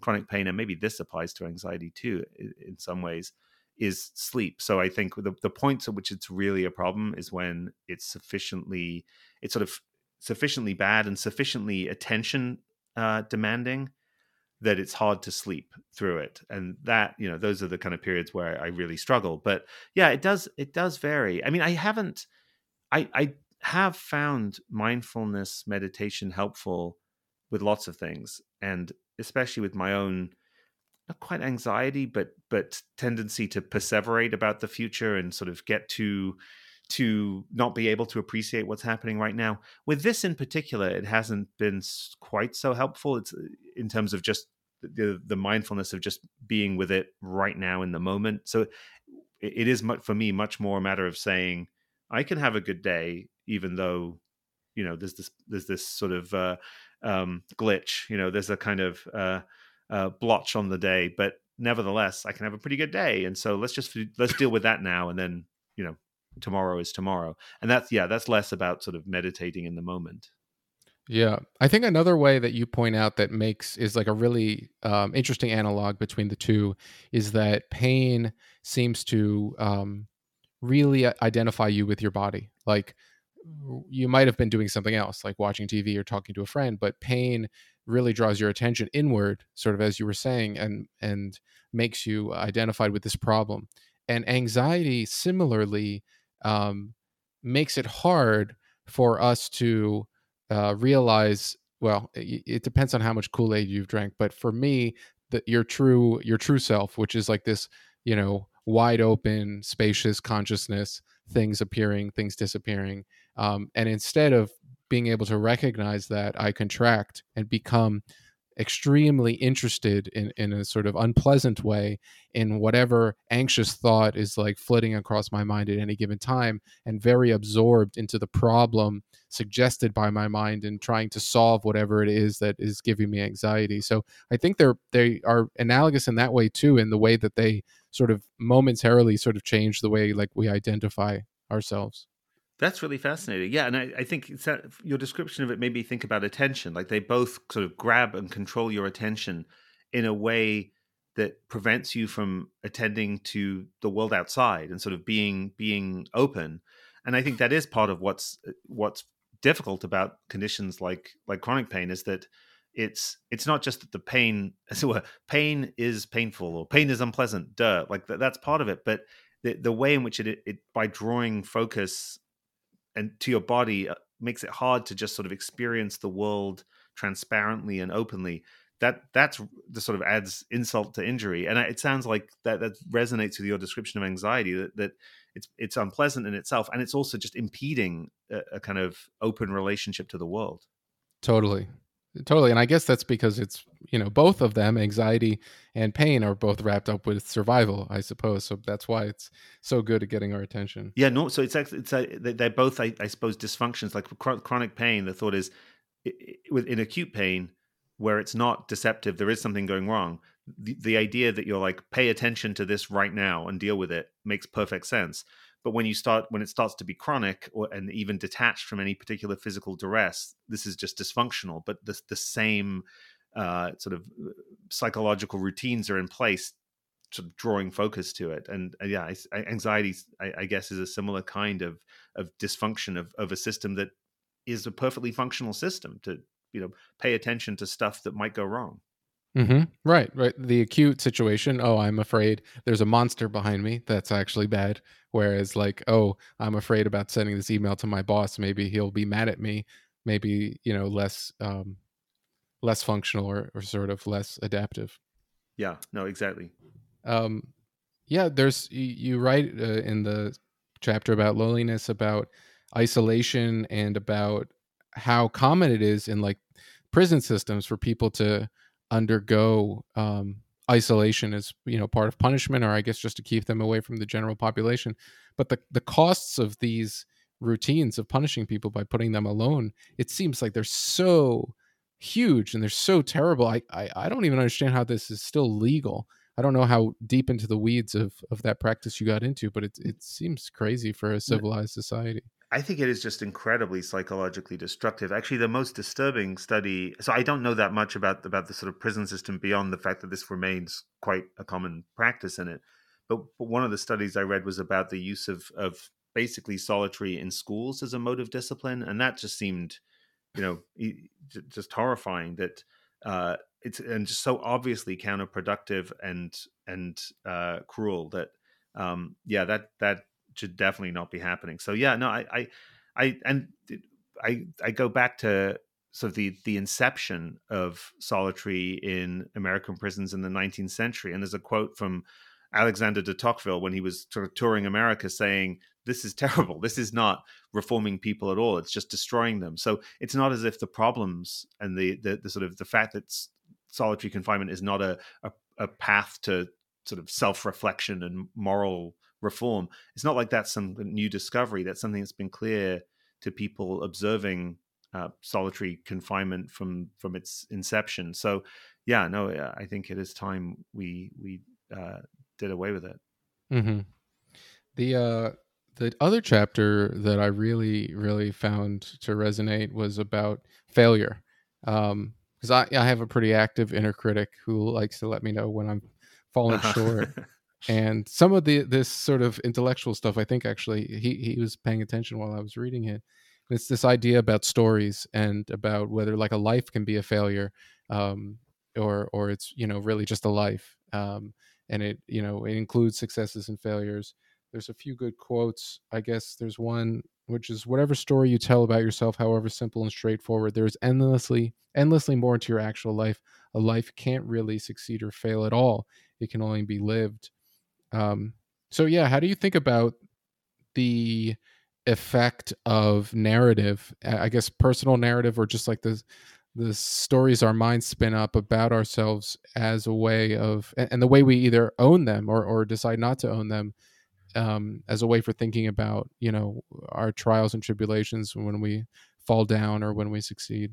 chronic pain, and maybe this applies to anxiety too in some ways, is sleep. So I think the, the points at which it's really a problem is when it's sufficiently, it's sort of sufficiently bad and sufficiently attention uh, demanding that it's hard to sleep through it. And that you know those are the kind of periods where i really struggle. But yeah it does it does vary. I mean i haven't i i have found mindfulness meditation helpful with lots of things. And especially with my own not quite anxiety but but tendency to perseverate about the future and sort of get to to not be able to appreciate what's happening right now. With this in particular it hasn't been quite so helpful. It's in terms of just the the mindfulness of just being with it right now in the moment. So it is much for me much more a matter of saying i can have a good day even though you know there's this there's this sort of uh, um, glitch. You know, there's a kind of uh, uh, blotch on the day, but nevertheless, I can have a pretty good day. And so let's just let's deal with that now, and then you know, tomorrow is tomorrow. And that's yeah, that's less about sort of meditating in the moment. Yeah, I think another way that you point out that makes is like a really um, interesting analog between the two is that pain seems to um, really identify you with your body. Like you might have been doing something else like watching tv or talking to a friend but pain really draws your attention inward sort of as you were saying and and makes you identified with this problem. And anxiety similarly um, makes it hard for us to uh, realize well it, it, depends on how much kool-aid you've drank but for me your true your true self which is like this you know wide open spacious consciousness things appearing things disappearing um, and instead of being able to recognize that, I contract and become extremely interested in, in a sort of unpleasant way in whatever anxious thought is like flitting across my mind at any given time and very absorbed into the problem suggested by my mind and trying to solve whatever it is that is giving me anxiety. So i think they're they are analogous in that way too in the way that they sort of momentarily sort of change the way like we identify ourselves that's really fascinating. Yeah, and I, I think your description of it made me think about attention. Like they both sort of grab and control your attention in a way that prevents you from attending to the world outside and sort of being being open and i think that is part of what's what's difficult about conditions like like chronic pain is that it's it's not just that the pain so pain is painful or pain is unpleasant duh like that's part of it but the, the way in which it, it by drawing focus and to your body uh, makes it hard to just sort of experience the world transparently and openly that that's the sort of adds insult to injury and it sounds like that that resonates with your description of anxiety that that it's it's unpleasant in itself and it's also just impeding a, a kind of open relationship to the world. Totally totally and i guess that's because it's you know both of them anxiety and pain are both wrapped up with survival i suppose so that's why it's so good at getting our attention yeah no so it's it's uh, a, they're both I, I suppose dysfunctions like chronic pain the thought is in acute pain where it's not deceptive, there is something going wrong. The, the idea that you're like, pay attention to this right now and deal with it makes perfect sense. But when you start, when it starts to be chronic or and even detached from any particular physical duress, this is just dysfunctional. But the the same uh, sort of uh, psychological routines are in place, sort of drawing focus to it. And uh, yeah, anxiety, I, I, guess, is a similar kind of of dysfunction of of a system that is a perfectly functional system to you know pay attention to stuff that might go wrong mm-hmm. right right. The acute situation oh i'm afraid there's a monster behind me. That's actually bad. Whereas like oh i'm afraid about sending this email to my boss. Maybe he'll be mad at me. Maybe you know less um less functional or, or sort of less adaptive. Yeah. No exactly. Um yeah there's you, write uh, in the chapter about loneliness about isolation and about how common it is in like prison systems for people to undergo um, isolation as you know part of punishment or i guess just to keep them away from the general population. But the the costs of these routines of punishing people by putting them alone it seems like they're so huge and they're so terrible. I, I i don't even understand how this is still legal. I don't know how deep into the weeds of of that practice you got into but it it seems crazy for a civilized society I think it is just incredibly psychologically destructive. Actually, the most disturbing study. So I don't know that much about about the sort of prison system beyond the fact that this remains quite a common practice in it. But, but one of the studies I read was about the use of of basically solitary in schools as a mode of discipline, and that just seemed, you know, just horrifying. That uh, it's and just so obviously counterproductive and and uh, cruel that um, yeah that that should definitely not be happening. So yeah, no, I, I, I and I, I go back to sort of the the inception of solitary in American prisons in the 19th century, and there's a quote from Alexander de Tocqueville when he was sort of touring America saying, "This is terrible. This is not reforming people at all. It's just destroying them." So it's not as if the problems and the the, the sort of the fact that solitary confinement is not a, a, a path to sort of self reflection and moral reform. It's not like that's some new discovery. That's something that's been clear to people observing uh, solitary confinement from from its inception. So, yeah, no, I think it is time we we uh, did away with it. Mm-hmm. The uh, the other chapter that I really really found to resonate was about failure, because um, I I have a pretty active inner critic who likes to let me know when I'm falling uh-huh. short. and some of the this sort of intellectual stuff i think actually he he was paying attention while i was reading it. It's this idea about stories and about whether like a life can be a failure um, or or it's you know really just a life um, and it you know it includes successes and failures. There's a few good quotes i guess. There's one which is whatever story you tell about yourself however simple and straightforward there's endlessly endlessly more to your actual life. A life can't really succeed or fail at all. It can only be lived um, so yeah, how do you think about the effect of narrative? I guess personal narrative, or just like the the stories our minds spin up about ourselves as a way of, and the way we either own them or or decide not to own them, um, as a way for thinking about you know our trials and tribulations when we fall down or when we succeed.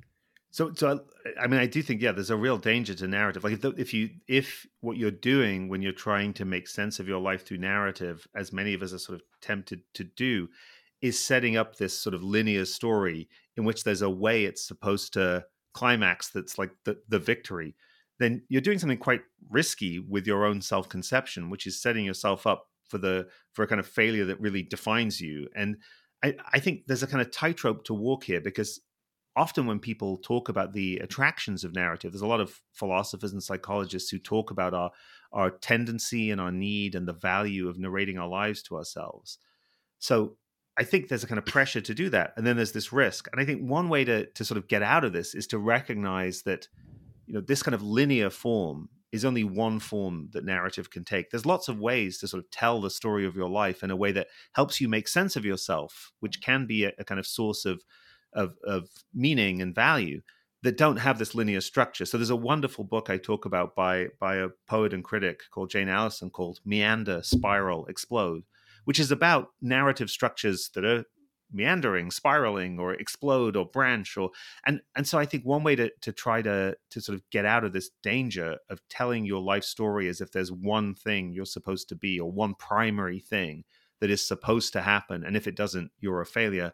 So, so I mean, I do think yeah, there's a real danger to narrative. Like if the, if you if what you're doing when you're trying to make sense of your life through narrative, as many of us are sort of tempted to do, is setting up this sort of linear story in which there's a way it's supposed to climax that's like the the victory. then you're doing something quite risky with your own self-conception, which is setting yourself up for the for a kind of failure that really defines you. And I, I think there's a kind of tightrope to walk here because often when people talk about the attractions of narrative, there's a lot of philosophers and psychologists who talk about our our tendency and our need and the value of narrating our lives to ourselves. So I think there's a kind of pressure to do that. And then there's this risk. And I think one way to to sort of get out of this is to recognize that, you know, this kind of linear form is only one form that narrative can take. There's lots of ways to sort of tell the story of your life in a way that helps you make sense of yourself, which can be a, a kind of source of, of, of meaning and value that don't have this linear structure. So there's a wonderful book I talk about by by a poet and critic called Jane Alison called Meander, Spiral, Explode, which is about narrative structures that are meandering, spiraling, or explode or branch, or and and so I think one way to to try to to sort of get out of this danger of telling your life story as if there's one thing you're supposed to be or one primary thing that is supposed to happen, and if it doesn't, you're a failure.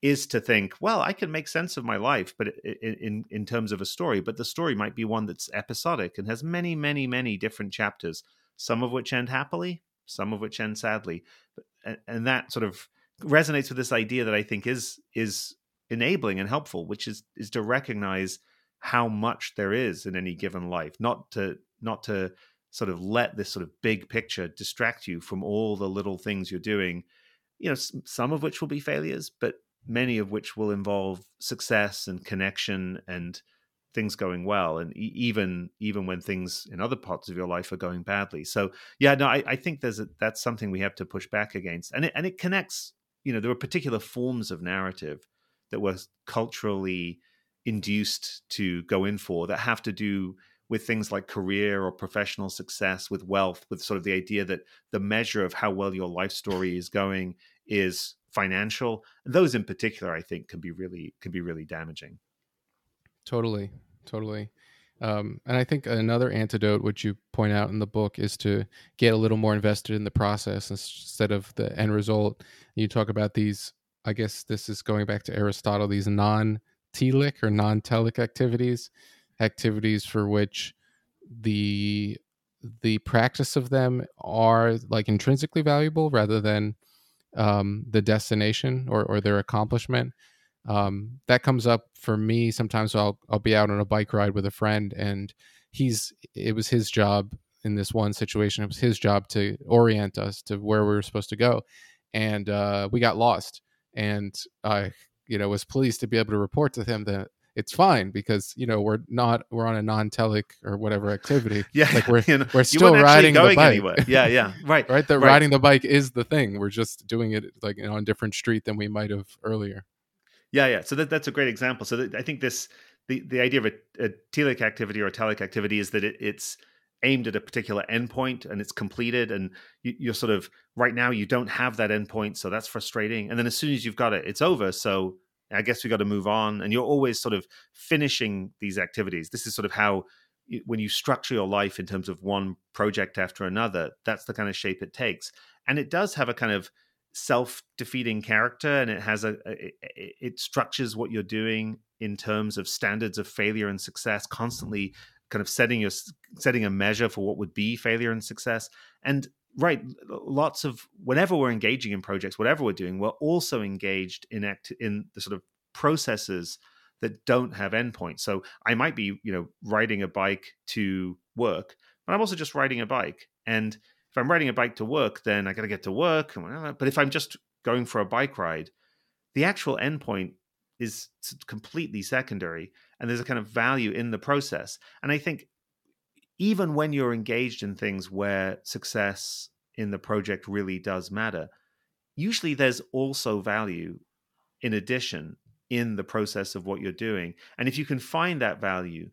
Is to think, well, I can make sense of my life, but in, in terms of a story, but the story might be one that's episodic and has many, many, many different chapters, some of which end happily, some of which end sadly, and, and that sort of resonates with this idea that I think is is enabling and helpful, which is is to recognize how much there is in any given life, not to not to sort of let this sort of big picture distract you from all the little things you're doing. You know, some of which will be failures, but many of which will involve success and connection and things going well and even even when things in other parts of your life are going badly. So yeah no i, I think there's a, that's something we have to push back against. And it, and it connects you know there are particular forms of narrative that were culturally induced to go in for that have to do with things like career or professional success with wealth with sort of the idea that the measure of how well your life story is going is financial those in particular i think can be really can be really damaging totally totally um, and I think another antidote, which you point out in the book, is to get a little more invested in the process instead of the end result. You talk about these, I guess this is going back to Aristotle, these non telic or non telic activities, activities for which the the practice of them are like intrinsically valuable rather than um, the destination or, or their accomplishment um, that comes up for me sometimes. I'll I'll be out on a bike ride with a friend and he's it was his job in this one situation. It was his job to orient us to where we were supposed to go. And uh, we got lost and I you know was pleased to be able to report to him that it's fine because you know we're not we're on a non-telic or whatever activity. yeah, like we're you know, we're still riding the bike. Anywhere. Yeah, yeah, right, right. That right. riding the bike is the thing. We're just doing it like on a different street than we might have earlier. Yeah, yeah. So that, that's a great example. So that, I think this the, the idea of a, a telic activity or a telic activity is that it, it's aimed at a particular endpoint and it's completed and you, are sort of right now you don't have that endpoint so that's frustrating and then as soon as you've got it it's over so i guess we got to move on and you're always sort of finishing these activities. This is sort of how when you structure your life in terms of one project after another that's the kind of shape it takes. And it does have a kind of self-defeating character and it has a, a, it structures what you're doing in terms of standards of failure and success constantly kind of setting your setting a measure for what would be failure and success. And right lots of whenever we're engaging in projects whatever we're doing we're also engaged in act in the sort of processes that don't have endpoints so i might be you know riding a bike to work but i'm also just riding a bike and if I'm riding a bike to work, then I got to get to work. And But if I'm just going for a bike ride, the actual endpoint is completely secondary, and there's a kind of value in the process. And I think even when you're engaged in things where success in the project really does matter, usually there's also value in addition in the process of what you're doing. And if you can find that value,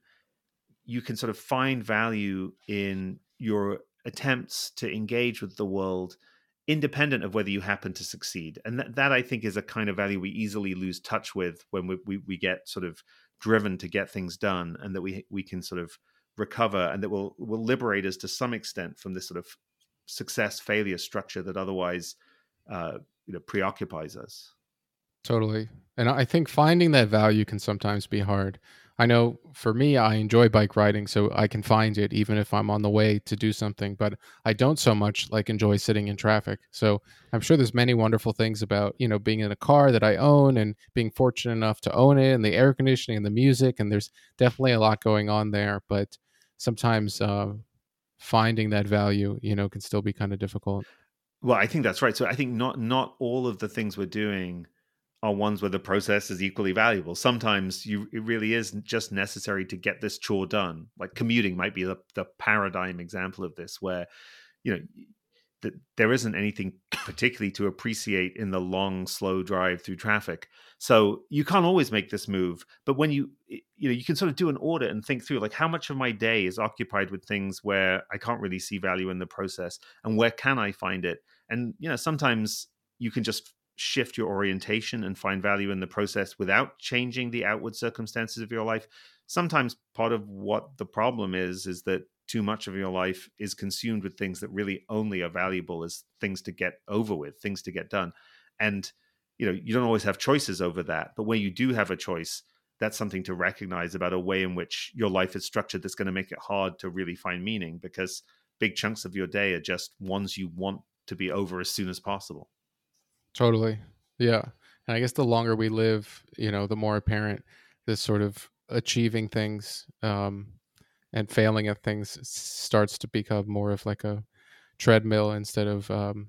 you can sort of find value in your attempts to engage with the world independent of whether you happen to succeed and that, that i think is a kind of value we easily lose touch with when we, we, we get sort of driven to get things done and that we we can sort of recover and that will will liberate us to some extent from this sort of success failure structure that otherwise uh, you know preoccupies us totally and i think finding that value can sometimes be hard I know for me, I enjoy bike riding, so I can find it even if I'm on the way to do something. But I don't so much like enjoy sitting in traffic. So I'm sure there's many wonderful things about you know being in a car that I own and being fortunate enough to own it, and the air conditioning and the music, and there's definitely a lot going on there. But sometimes uh, finding that value, you know, can still be kind of difficult. Well, I think that's right. So I think not not all of the things we're doing are ones where the process is equally valuable. Sometimes you it really is just necessary to get this chore done. Like commuting might be the, the paradigm example of this, where you know that there isn't anything particularly to appreciate in the long, slow drive through traffic. So you can't always make this move. But when you you know you can sort of do an audit and think through like how much of my day is occupied with things where I can't really see value in the process, and where can I find it? And you know sometimes you can just shift your orientation and find value in the process without changing the outward circumstances of your life sometimes part of what the problem is is that too much of your life is consumed with things that really only are valuable as things to get over with things to get done and you know you don't always have choices over that but when you do have a choice that's something to recognize about a way in which your life is structured that's going to make it hard to really find meaning because big chunks of your day are just ones you want to be over as soon as possible Totally. Yeah. And I guess the longer we live, you know, the more apparent this sort of achieving things um, and failing at things starts to become more of like a treadmill instead of um,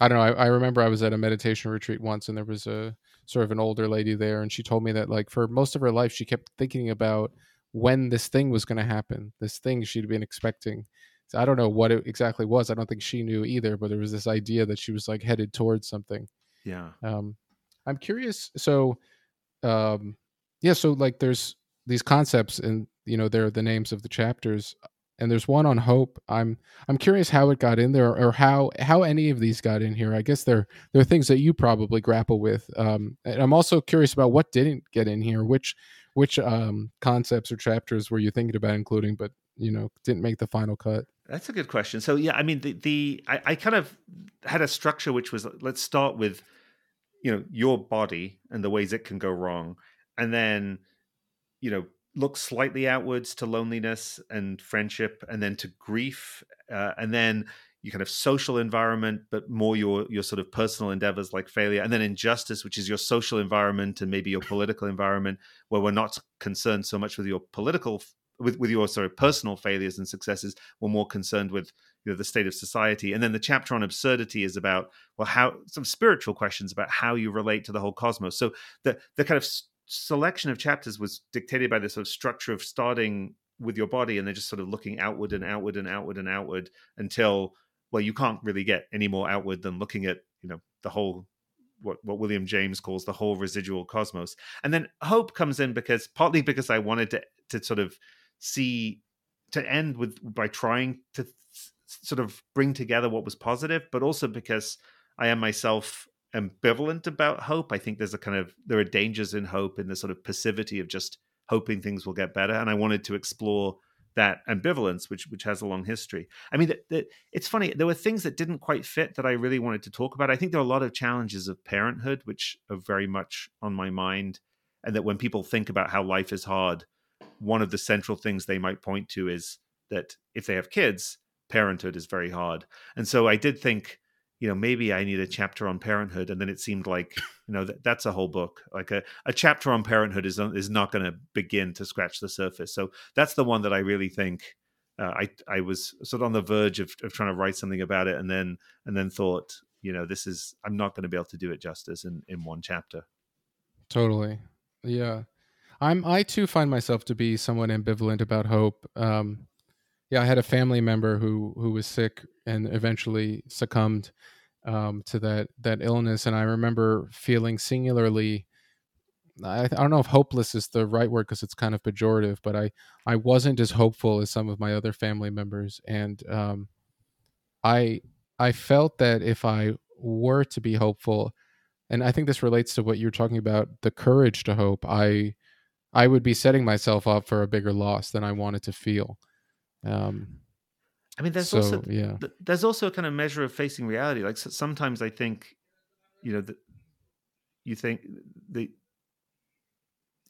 I don't know. I, I, remember I was at a meditation retreat once, and there was a sort of an older lady there, and she told me that like for most of her life, she kept thinking about when this thing was going to happen, this thing she'd been expecting, so I don't know what it exactly was. I don't think she knew either, but there was this idea that she was like headed towards something. Yeah. Um, I'm curious. So, um, yeah. So like, there's these concepts, and you know, they're the names of the chapters, and there's one on hope. I'm I'm curious how it got in there, or how how any of these got in here. I guess they're they're things that you probably grapple with. Um, and I'm also curious about what didn't get in here. Which which um, concepts or chapters were you thinking about including, but you know didn't make the final cut? That's a good question. So yeah, I mean the the I, I, kind of had a structure which was let's start with you know your body and the ways it can go wrong, and then you know look slightly outwards to loneliness and friendship, and then to grief, uh, and then your kind of social environment, but more your your sort of personal endeavors like failure, and then injustice, which is your social environment and maybe your political environment, where we're not concerned so much with your political with with your sort of personal failures and successes we're more concerned with you know the state of society. And then the chapter on absurdity is about well how some spiritual questions about how you relate to the whole cosmos. So the the kind of selection of chapters was dictated by the sort of structure of starting with your body and then just sort of looking outward and outward and outward and outward until well you can't really get any more outward than looking at you know the whole what, what William James calls the whole residual cosmos. And then hope comes in because partly because I wanted to to sort of see to end with by trying to sort of bring together what was positive, but also because I am myself ambivalent about hope. I think there's a kind of there are dangers in hope in the sort of passivity of just hoping things will get better, and I wanted to explore that ambivalence, which which has a long history. I mean, the, the, it's funny. There were things that didn't quite fit that I really wanted to talk about. I think there are a lot of challenges of parenthood, which are very much on my mind, and that when people think about how life is hard, one of the central things they might point to is that if they have kids, parenthood is very hard. And so I did think, you know, maybe I need a chapter on parenthood. And then it seemed like, you know, that, that's a whole book. Like a, a chapter on parenthood is, is not going to begin to scratch the surface. So that's the one that I really think uh, I, I was sort of on the verge of, of trying to write something about it. And then, and then thought, you know, this is, I'm not going to be able to do it justice in, in one chapter. Totally. Yeah. I'm I too find myself to be somewhat ambivalent about hope. Um, yeah, I had a family member who who was sick and eventually succumbed um, to that that illness, and I remember feeling singularly. I, I don't know if hopeless is the right word because it's kind of pejorative, but I I wasn't as hopeful as some of my other family members, and um, I I felt that if I were to be hopeful, and I think this relates to what you're talking about, the courage to hope. I I would be setting myself up for a bigger loss than I wanted to feel. Um, I mean, there's so, also yeah, there's also a kind of measure of facing reality. Like sometimes I think, you know, that you think the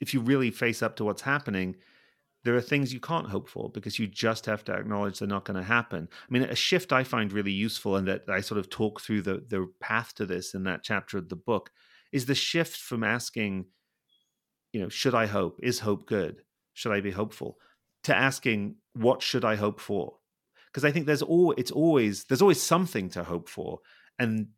if you really face up to what's happening, there are things you can't hope for because you just have to acknowledge they're not going to happen. I mean, a shift I find really useful and that I sort of talk through the the path to this in that chapter of the book is the shift from asking, you know, should I hope? Is hope good? Should I be hopeful? To asking, what should I hope for? Because I think there's all it's always there's always something to hope for, and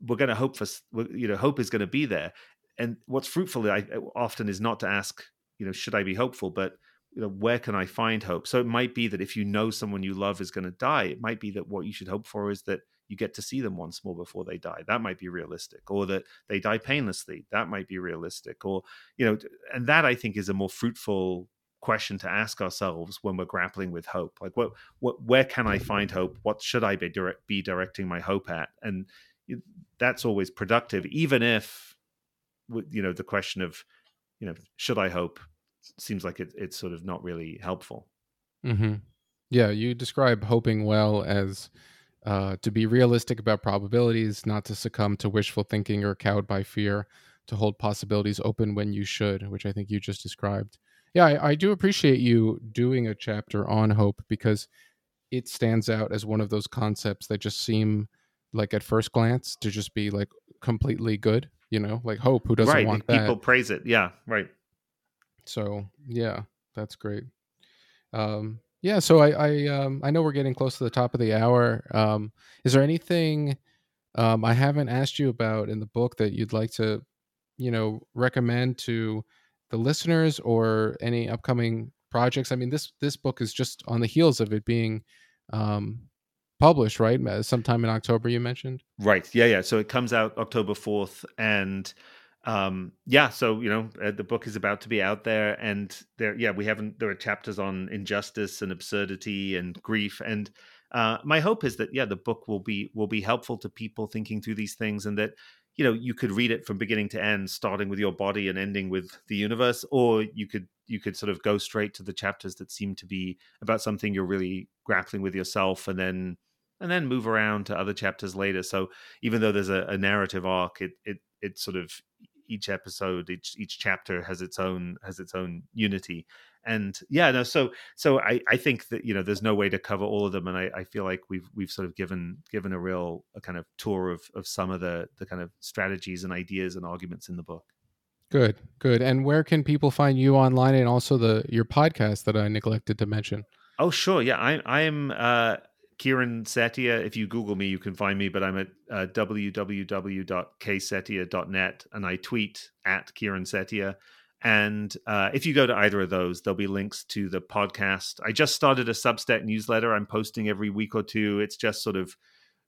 we're going to hope for you know hope is going to be there. And what's fruitful I, uh, often is not to ask, you know, should I be hopeful, but you know where can i find hope? So it might be that if you know someone you love is going to die it might be that what you should hope for is that you get to see them once more before they die. That might be realistic. Or that they die painlessly. That might be realistic. Or you know and that i think is a more fruitful question to ask ourselves when we're grappling with hope like what what where can i find hope what should i be direct be directing my hope at and that's always productive even if you know the question of you know should i hope seems like it, it's sort of not really helpful. Mm-hmm. Yeah, you describe hoping well as uh, to be realistic about probabilities, not to succumb to wishful thinking or cowed by fear, to hold possibilities open when you should, which I think you just described. Yeah, I, I do appreciate you doing a chapter on hope because it stands out as one of those concepts that just seem like at first glance to just be like completely good you know like hope who doesn't right. want that people praise it yeah right so yeah, that's great. Um, yeah, so I I, um, I know we're getting close to the top of the hour. Um, is there anything um, I haven't asked you about in the book that you'd like to, you know, recommend to the listeners or any upcoming projects? I mean, this this book is just on the heels of it being um, published, right? Sometime in October, you mentioned. Right. Yeah. Yeah. So it comes out October fourth, and um yeah so you know uh, the book is about to be out there and there yeah we haven't there are chapters on injustice and absurdity and grief and uh my hope is that yeah the book will be will be helpful to people thinking through these things and that you know you could read it from beginning to end starting with your body and ending with the universe or you could you could sort of go straight to the chapters that seem to be about something you're really grappling with yourself and then and then move around to other chapters later. So even though there's a, a narrative arc it it it sort of each episode each each chapter has its own has its own unity and yeah no so so i i think that you know there's no way to cover all of them and i i feel like we've we've sort of given given a real a kind of tour of of some of the the kind of strategies and ideas and arguments in the book good good and where can people find you online and also the your podcast that i neglected to mention oh sure yeah i i am uh Kieran Setiya. If you Google me, you can find me, but I'm at uh, www.ksetiya.net and I tweet at Kieran Setiya. And uh, if you go to either of those, there'll be links to the podcast. I just started a Substack newsletter. I'm posting every week or two. It's just sort of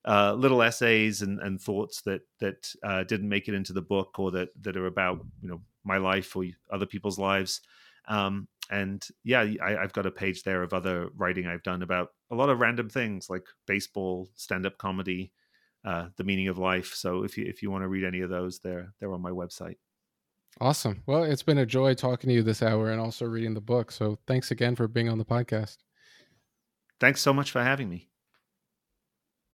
uh, little essays and, and, thoughts that that uh, didn't make it into the book or that that are about you know my life or other people's lives. Um, and yeah, I, have got a page there of other writing I've done about a lot of random things like baseball, stand-up comedy, uh, the meaning of life. So if you if you want to read any of those, they're they're on my website. Awesome. Well, it's been a joy talking to you this hour and also reading the book. So thanks again for being on the podcast. Thanks so much for having me.